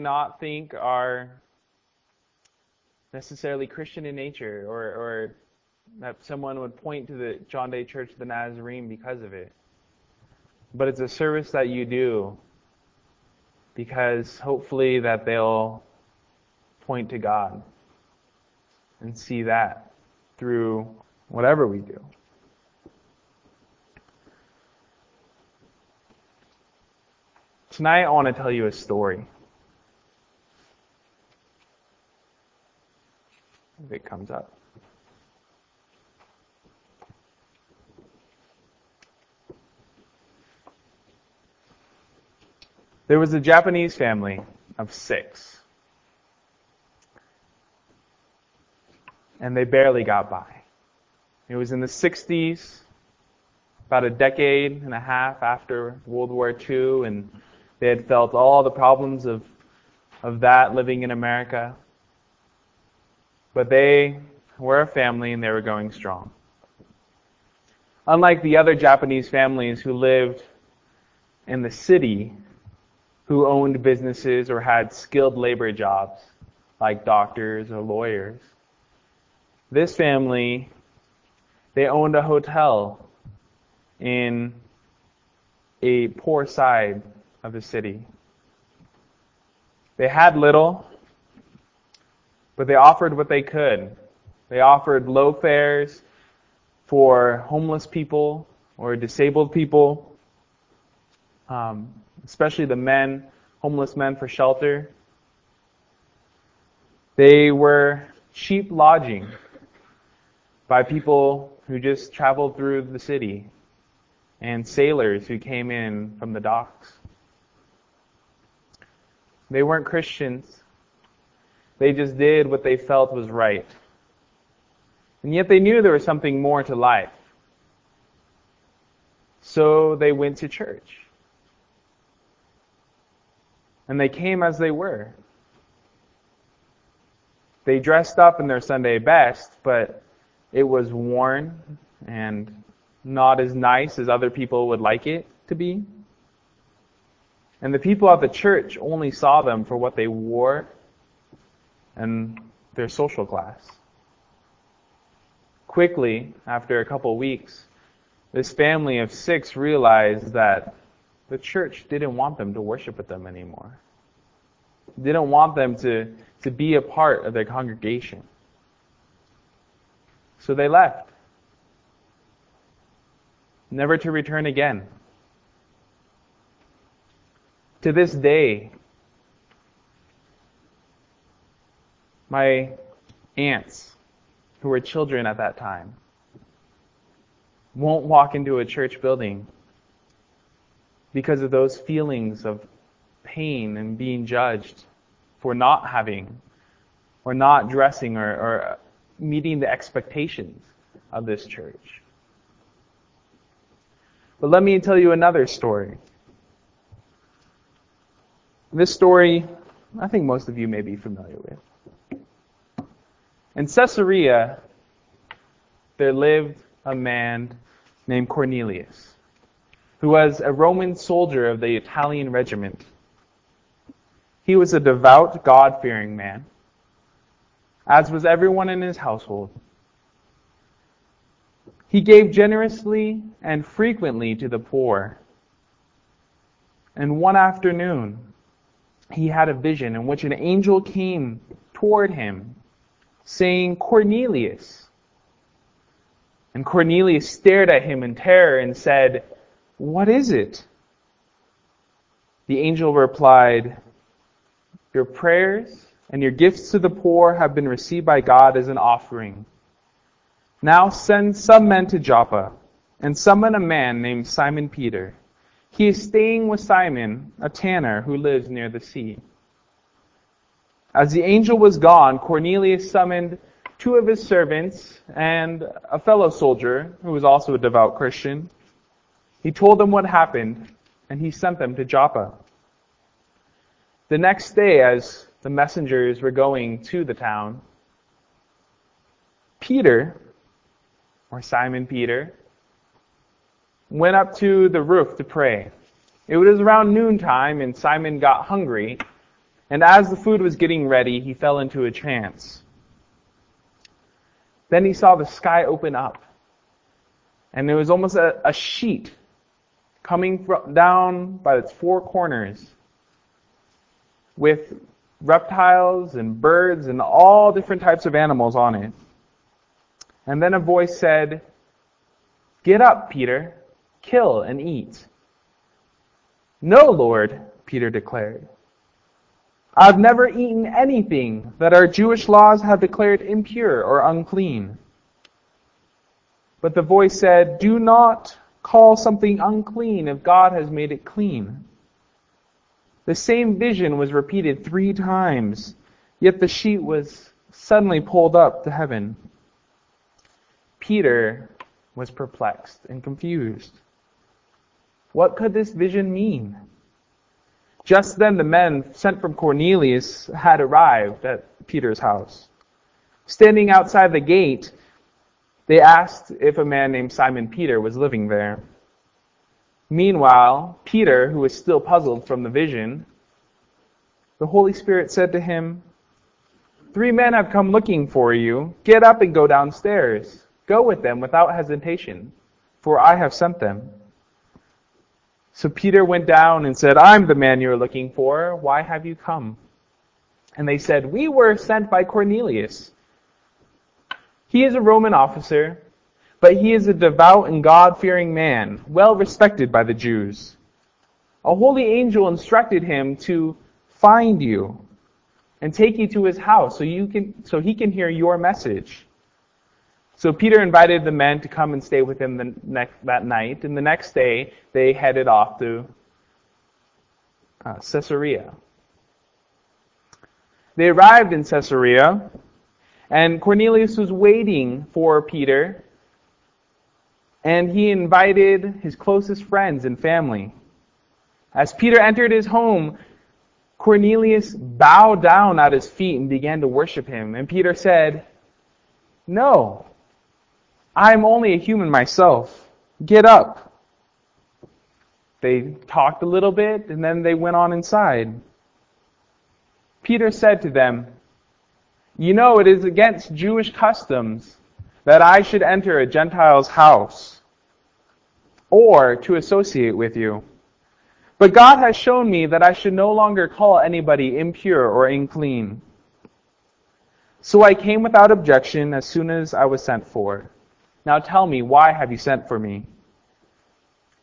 not think are necessarily Christian in nature or, or that someone would point to the John Day Church of the Nazarene because of it. But it's a service that you do because hopefully that they'll point to God and see that through whatever we do. Tonight I want to tell you a story. If it comes up. There was a Japanese family of six. And they barely got by. It was in the 60s, about a decade and a half after World War II, and they had felt all the problems of, of that living in America. But they were a family and they were going strong. Unlike the other Japanese families who lived in the city who owned businesses or had skilled labor jobs, like doctors or lawyers. This family, they owned a hotel in a poor side of the city. They had little, but they offered what they could. They offered low fares for homeless people or disabled people. Um, especially the men, homeless men for shelter. They were cheap lodging by people who just traveled through the city and sailors who came in from the docks. They weren't Christians. They just did what they felt was right. And yet they knew there was something more to life. So they went to church. And they came as they were. They dressed up in their Sunday best, but it was worn and not as nice as other people would like it to be. And the people at the church only saw them for what they wore and their social class. Quickly, after a couple weeks, this family of six realized that the church didn't want them to worship with them anymore. Didn't want them to, to be a part of their congregation. So they left. Never to return again. To this day, my aunts, who were children at that time, won't walk into a church building because of those feelings of pain and being judged for not having or not dressing or, or meeting the expectations of this church. But let me tell you another story. This story, I think most of you may be familiar with. In Caesarea, there lived a man named Cornelius, who was a Roman soldier of the Italian regiment. He was a devout, God fearing man, as was everyone in his household. He gave generously and frequently to the poor. And one afternoon, he had a vision in which an angel came toward him, saying, Cornelius. And Cornelius stared at him in terror and said, What is it? The angel replied, Your prayers and your gifts to the poor have been received by God as an offering. Now send some men to Joppa and summon a man named Simon Peter. He is staying with Simon, a tanner who lives near the sea. As the angel was gone, Cornelius summoned two of his servants and a fellow soldier who was also a devout Christian. He told them what happened and he sent them to Joppa. The next day, as the messengers were going to the town, Peter, or Simon Peter, went up to the roof to pray. It was around noontime and Simon got hungry And as the food was getting ready, he fell into a trance. Then he saw the sky open up. And there was almost a, a sheet coming from, down by its four corners with reptiles and birds and all different types of animals on it. And then a voice said, Get up, Peter, kill and eat. No, Lord, Peter declared. I've never eaten anything that our Jewish laws have declared impure or unclean. But the voice said, Do not call something unclean if God has made it clean. The same vision was repeated three times, yet the sheet was suddenly pulled up to heaven. Peter was perplexed and confused. What could this vision mean? Just then the men sent from Cornelius had arrived at Peter's house. Standing outside the gate, they asked if a man named Simon Peter was living there. Meanwhile, Peter, who was still puzzled from the vision, the Holy Spirit said to him, Three men have come looking for you. Get up and go downstairs. Go with them without hesitation, for I have sent them. So Peter went down and said, I'm the man you're looking for. Why have you come? And they said, We were sent by Cornelius. He is a Roman officer but he is a devout and God-fearing man, well respected by the Jews. A holy angel instructed him to find you and take you to his house so you can, so he can hear your message. So Peter invited the men to come and stay with him the next, that night, and the next day they headed off to uh, Caesarea. They arrived in Caesarea, and Cornelius was waiting for Peter and he invited his closest friends and family. As Peter entered his home, Cornelius bowed down at his feet and began to worship him. And Peter said, No, I'm only a human myself. Get up. They talked a little bit and then they went on inside. Peter said to them, You know, it is against Jewish customs that I should enter a Gentile's house or to associate with you. But God has shown me that I should no longer call anybody impure or unclean. So I came without objection as soon as I was sent for. Now tell me, why have you sent for me?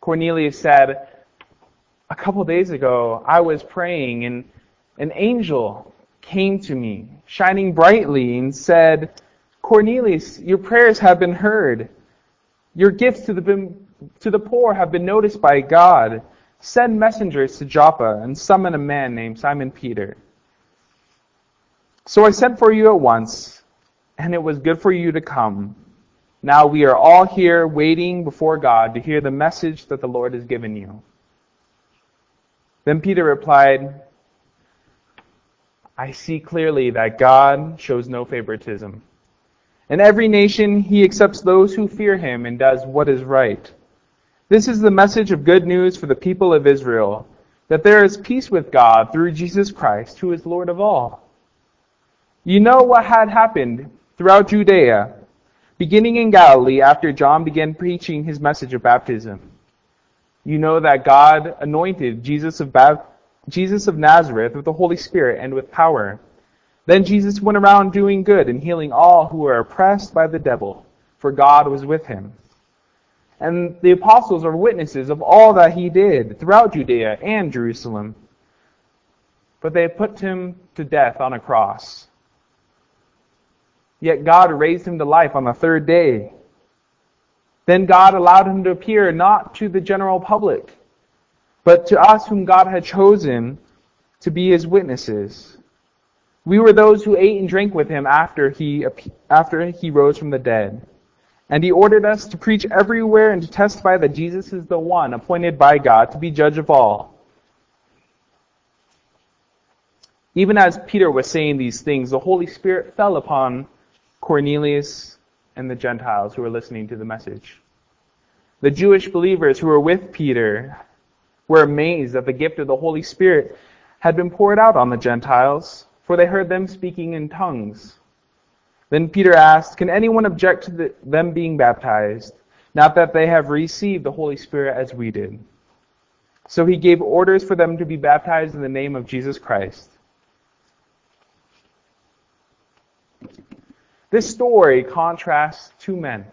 Cornelius said, A couple days ago, I was praying and an angel came to me, shining brightly, and said, Cornelius, your prayers have been heard. Your gifts to the, to the poor have been noticed by God. Send messengers to Joppa and summon a man named Simon Peter. So I sent for you at once, and it was good for you to come. Now we are all here waiting before God to hear the message that the Lord has given you. Then Peter replied, I see clearly that God shows no favoritism. In every nation, he accepts those who fear him and does what is right. This is the message of good news for the people of Israel, that there is peace with God through Jesus Christ, who is Lord of all. You know what had happened throughout Judea, beginning in Galilee after John began preaching his message of baptism. You know that God anointed Jesus of, Jesus of Nazareth with the Holy Spirit and with power then Jesus went around doing good and healing all who were oppressed by the devil, for God was with him. And the apostles are witnesses of all that he did throughout Judea and Jerusalem. But they put him to death on a cross. Yet God raised him to life on the third day. Then God allowed him to appear not to the general public, but to us whom God had chosen to be his witnesses. We were those who ate and drank with him after he, after he rose from the dead. And he ordered us to preach everywhere and to testify that Jesus is the one appointed by God to be judge of all. Even as Peter was saying these things, the Holy Spirit fell upon Cornelius and the Gentiles who were listening to the message. The Jewish believers who were with Peter were amazed that the gift of the Holy Spirit had been poured out on the Gentiles, for they heard them speaking in tongues. Then Peter asked, Can anyone object to the, them being baptized, not that they have received the Holy Spirit as we did? So he gave orders for them to be baptized in the name of Jesus Christ. This story contrasts two men.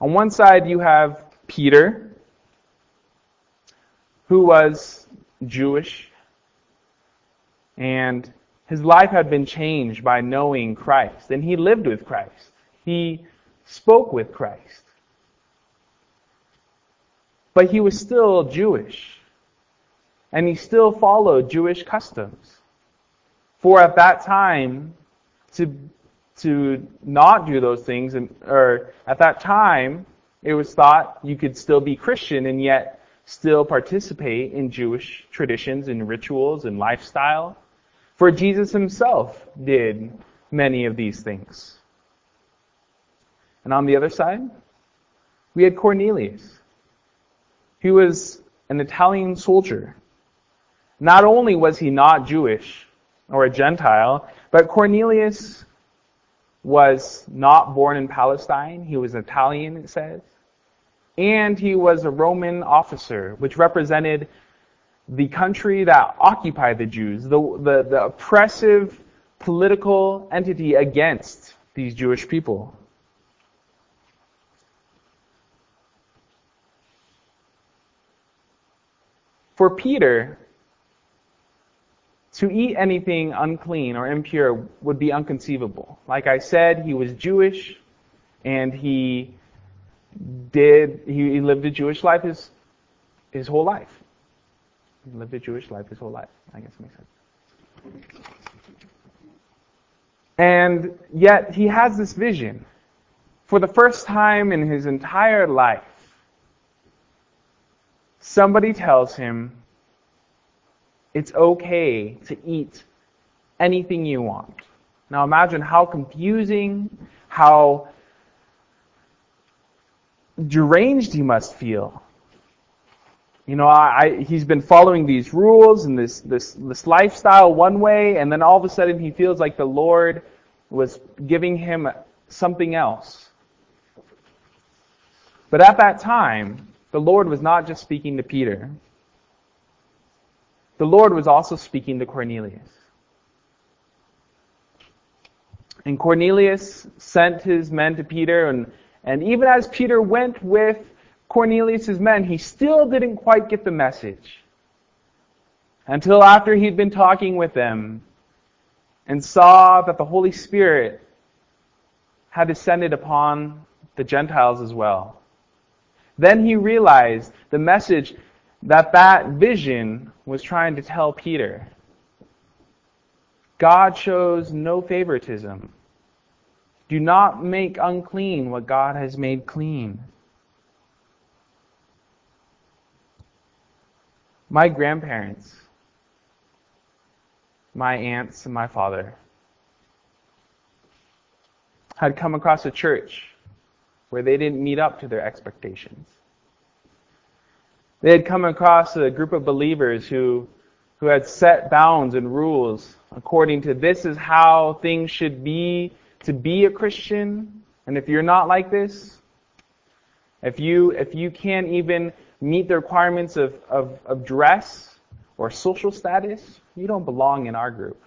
On one side, you have Peter, who was Jewish, and his life had been changed by knowing Christ, and he lived with Christ. He spoke with Christ. But he was still Jewish, and he still followed Jewish customs. For at that time, to to not do those things, and or at that time, it was thought you could still be Christian and yet still participate in Jewish traditions and rituals and lifestyle. For Jesus himself did many of these things. And on the other side, we had Cornelius. He was an Italian soldier. Not only was he not Jewish or a Gentile, but Cornelius was not born in Palestine. He was Italian, it says. And he was a Roman officer, which represented the country that occupied the Jews, the, the, the oppressive political entity against these Jewish people. For Peter, to eat anything unclean or impure would be unconceivable. Like I said, he was Jewish and he did, he lived a Jewish life his, his whole life. He lived a Jewish life his whole life. I guess it makes sense. And yet he has this vision. For the first time in his entire life, somebody tells him, it's okay to eat anything you want. Now imagine how confusing, how deranged he must feel. You know, I, I, he's been following these rules and this, this, this lifestyle one way, and then all of a sudden he feels like the Lord was giving him something else. But at that time, the Lord was not just speaking to Peter. The Lord was also speaking to Cornelius. And Cornelius sent his men to Peter, and, and even as Peter went with Cornelius' men, he still didn't quite get the message. Until after he'd been talking with them and saw that the Holy Spirit had descended upon the Gentiles as well. Then he realized the message that that vision was trying to tell Peter. God shows no favoritism. Do not make unclean what God has made clean. My grandparents, my aunts, and my father had come across a church where they didn't meet up to their expectations. They had come across a group of believers who, who had set bounds and rules according to this is how things should be to be a Christian. And if you're not like this, if you, if you can't even meet the requirements of, of, of dress or social status, you don't belong in our group.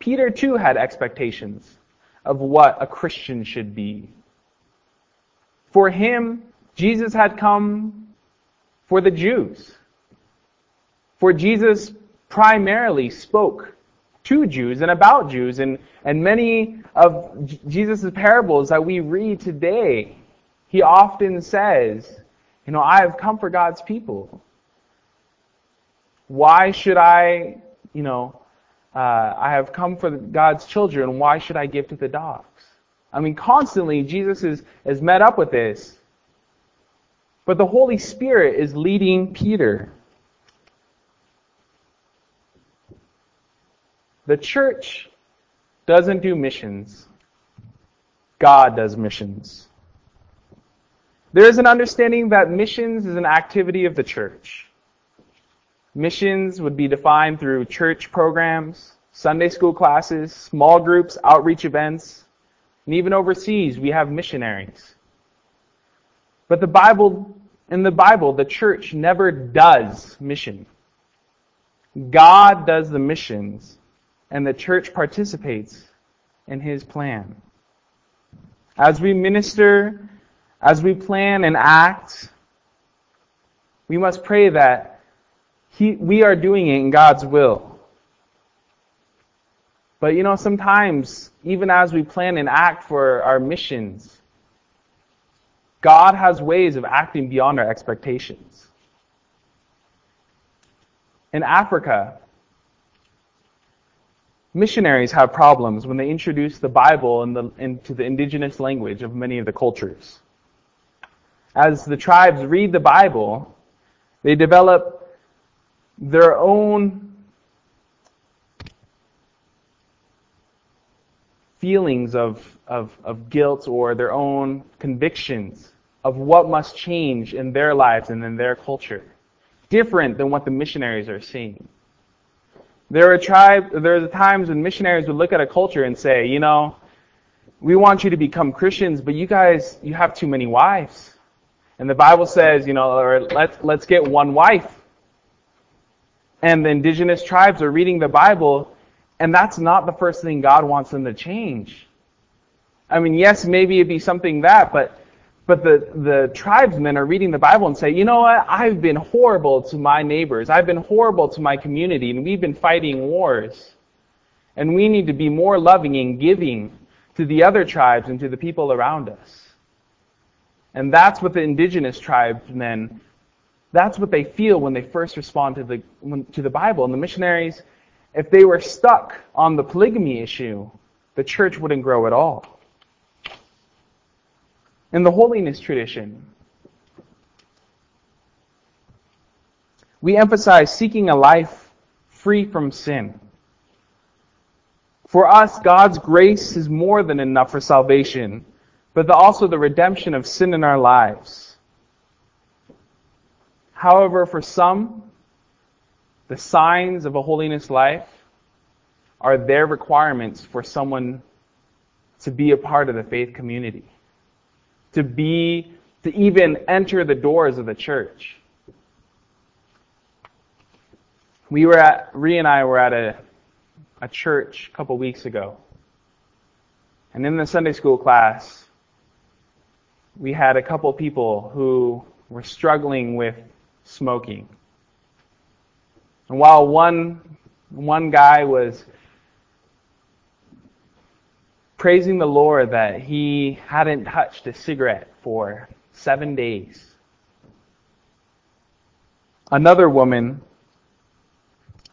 Peter too had expectations of what a Christian should be. For him, Jesus had come for the Jews. For Jesus primarily spoke to Jews and about Jews, and, and many of Jesus' parables that we read today, he often says, you know, I have come for God's people. Why should I, you know, uh, I have come for God's children, why should I give to the dogs? I mean, constantly Jesus is, is met up with this. But the Holy Spirit is leading Peter. The church doesn't do missions. God does missions. There is an understanding that missions is an activity of the church. Missions would be defined through church programs, Sunday school classes, small groups, outreach events, and even overseas we have missionaries. But the Bible, in the Bible, the church never does mission. God does the missions, and the church participates in His plan. As we minister, as we plan and act, we must pray that he, we are doing it in God's will. But you know, sometimes, even as we plan and act for our missions, God has ways of acting beyond our expectations. In Africa, missionaries have problems when they introduce the Bible in the, into the indigenous language of many of the cultures. As the tribes read the Bible, they develop their own feelings of, of, of guilt or their own convictions of what must change in their lives and in their culture. Different than what the missionaries are seeing. There are tribes, there are times when missionaries would look at a culture and say, you know, we want you to become Christians, but you guys, you have too many wives. And the Bible says, you know, or let's, let's get one wife. And the indigenous tribes are reading the Bible, and that's not the first thing God wants them to change. I mean, yes, maybe it'd be something that, but but the, the tribesmen are reading the Bible and say, you know what? I've been horrible to my neighbors. I've been horrible to my community, and we've been fighting wars. And we need to be more loving and giving to the other tribes and to the people around us. And that's what the indigenous tribesmen, that's what they feel when they first respond to the, to the Bible. And the missionaries, if they were stuck on the polygamy issue, the church wouldn't grow at all. In the holiness tradition, we emphasize seeking a life free from sin. For us, God's grace is more than enough for salvation, but also the redemption of sin in our lives. However, for some, the signs of a holiness life are their requirements for someone to be a part of the faith community to be, to even enter the doors of the church. We were at, Ree and I were at a, a church a couple weeks ago. And in the Sunday school class, we had a couple people who were struggling with smoking. And while one, one guy was praising the Lord that he hadn't touched a cigarette for seven days. Another woman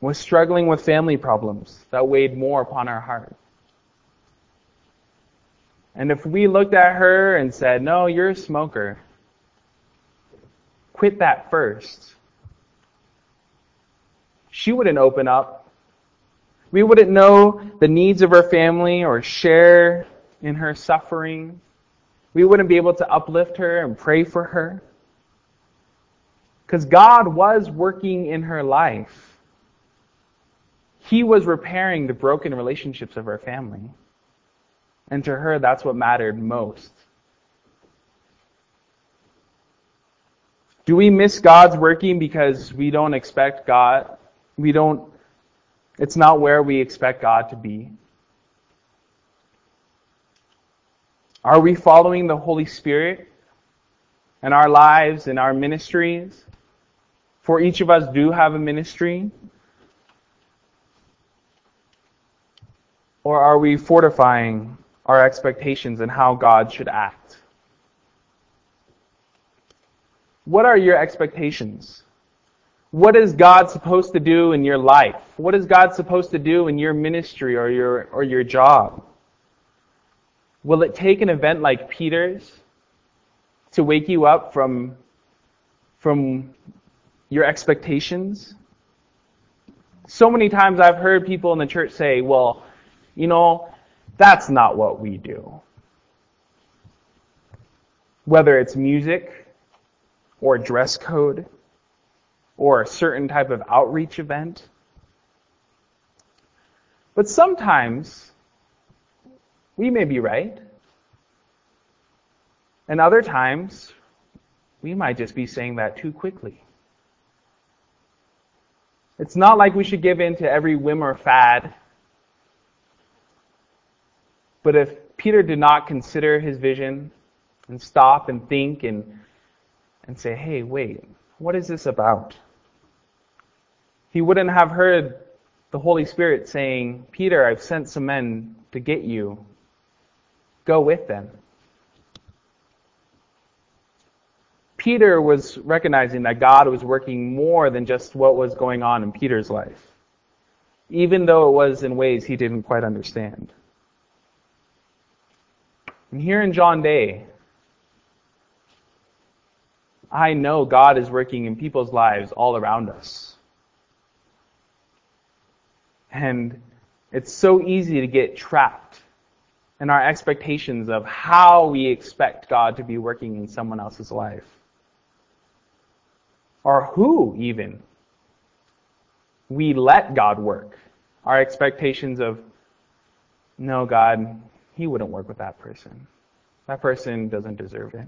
was struggling with family problems that weighed more upon her heart. And if we looked at her and said, No, you're a smoker, quit that first, she wouldn't open up we wouldn't know the needs of her family or share in her suffering. We wouldn't be able to uplift her and pray for her. Because God was working in her life. He was repairing the broken relationships of her family. And to her, that's what mattered most. Do we miss God's working because we don't expect God? We don't it's not where we expect God to be. Are we following the Holy Spirit in our lives, in our ministries? For each of us do have a ministry. Or are we fortifying our expectations and how God should act? What are your expectations? What is God supposed to do in your life? What is God supposed to do in your ministry or your, or your job? Will it take an event like Peter's to wake you up from, from your expectations? So many times I've heard people in the church say, well, you know, that's not what we do. Whether it's music or dress code or a certain type of outreach event. But sometimes we may be right. And other times we might just be saying that too quickly. It's not like we should give in to every whim or fad. But if Peter did not consider his vision and stop and think and, and say, hey, wait, what is this about? He wouldn't have heard the Holy Spirit saying, Peter, I've sent some men to get you. Go with them. Peter was recognizing that God was working more than just what was going on in Peter's life, even though it was in ways he didn't quite understand. And here in John Day, I know God is working in people's lives all around us. And it's so easy to get trapped in our expectations of how we expect God to be working in someone else's life. Or who, even, we let God work. Our expectations of, no, God, He wouldn't work with that person. That person doesn't deserve it.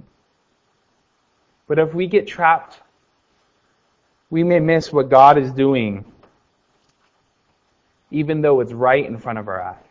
But if we get trapped, we may miss what God is doing, even though it's right in front of our eyes.